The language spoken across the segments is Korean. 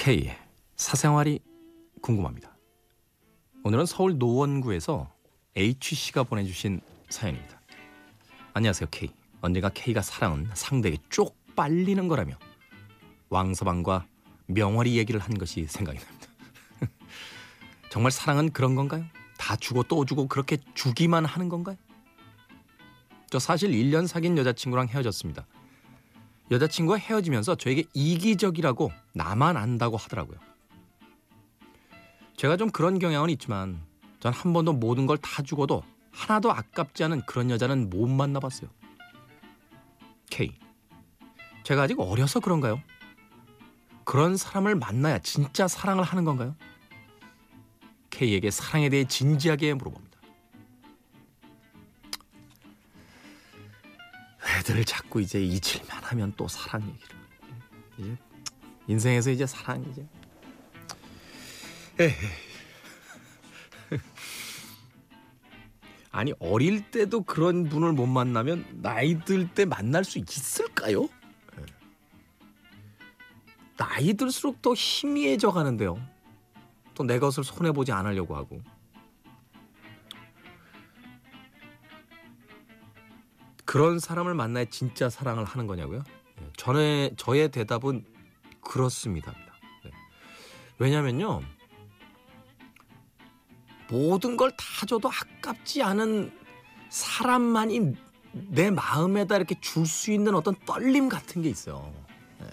K의 사생활이 궁금합니다. 오늘은 서울 노원구에서 H씨가 보내주신 사연입니다. 안녕하세요 K. 언젠가 K가 사랑은 상대에게 쪽 빨리는 거라며 왕서방과 명월이 얘기를 한 것이 생각이 납니다. 정말 사랑은 그런 건가요? 다 주고 또 주고 그렇게 주기만 하는 건가요? 저 사실 1년 사귄 여자친구랑 헤어졌습니다. 여자친구와 헤어지면서 저에게 이기적이라고 나만 안다고 하더라고요. 제가 좀 그런 경향은 있지만 전 한 번도 모든 걸 다 주고도 하나도 아깝지 않은 그런 여자는 못 만나봤어요. K. 제가 아직 어려서 그런가요? 그런 사람을 만나야 진짜 사랑을 하는 건가요? K에게 사랑에 대해 진지하게 물어봅니다. 애들 자꾸 이제 잊을만 하면 또 사랑 얘기를. 이제 인생에서 이제 사랑 이제. 에이. 아니 어릴 때도 그런 분을 못 만나면 나이 들 때 만날 수 있을까요? 예. 나이 들수록 더 희미해져 가는데요. 또 내 것을 손해 보지 않으려고 하고. 그런 사람을 만나야 진짜 사랑을 하는 거냐고요? 예, 전에 저의 대답은 그렇습니다. 네. 왜냐면요. 모든 걸 다 줘도 아깝지 않은 사람만이 내 마음에다 이렇게 줄 수 있는 어떤 떨림 같은 게 있어요. 네.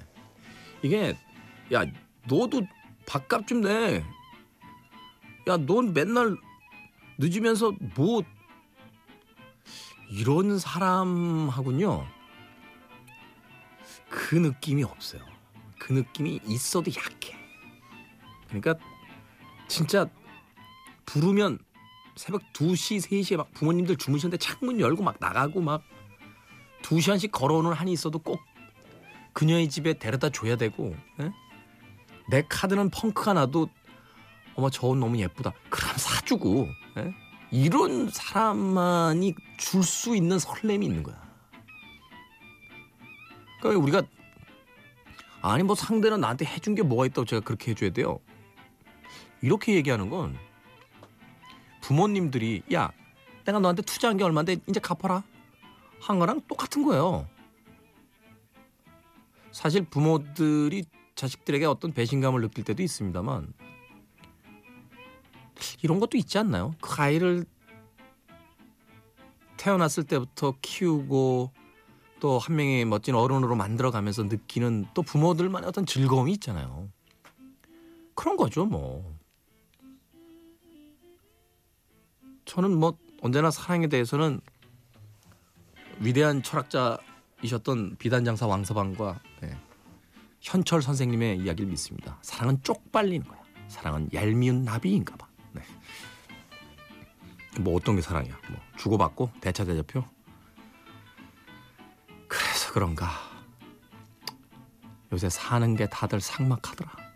이게 야 너도 밥값 좀 내. 야 넌 맨날 늦으면서 뭐 이런 사람하군요. 그 느낌이 없어요. 그 느낌이 있어도 약해. 그러니까 진짜 부르면 새벽 2시, 3시에 막 부모님들 주무시는데 창문 열고 막 나가고 막 2시간씩 걸어오는 한이 있어도 꼭 그녀의 집에 데려다 줘야 되고 에? 예? 내 카드는 펑크가 나도 어머 저옷 너무 예쁘다. 그럼 사주고 에? 예? 이런 사람만이 줄 수 있는 설렘이 있는 거야. 그러니까 우리가 아니 뭐 상대는 나한테 해준 게 뭐가 있다고 제가 그렇게 해줘야 돼요. 이렇게 얘기하는 건 부모님들이 야 내가 너한테 투자한 게 얼마인데 이제 갚아라 한 거랑 똑같은 거예요. 사실 부모들이 자식들에게 어떤 배신감을 느낄 때도 있습니다만 이런 것도 있지 않나요? 그 아이를 태어났을 때부터 키우고 또 한 명의 멋진 어른으로 만들어가면서 느끼는 또 부모들만의 어떤 즐거움이 있잖아요. 그런 거죠, 뭐. 저는 뭐 언제나 사랑에 대해서는 위대한 철학자이셨던 비단장사 왕서방과 네, 현철 선생님의 이야기를 믿습니다. 사랑은 쪽빨리는 거야. 사랑은 얄미운 나비인가 봐. 네. 뭐 어떤 게 사랑이야? 뭐 주고받고 대차대접표? 그래서 그런가 요새 사는 게 다들 삭막하더라.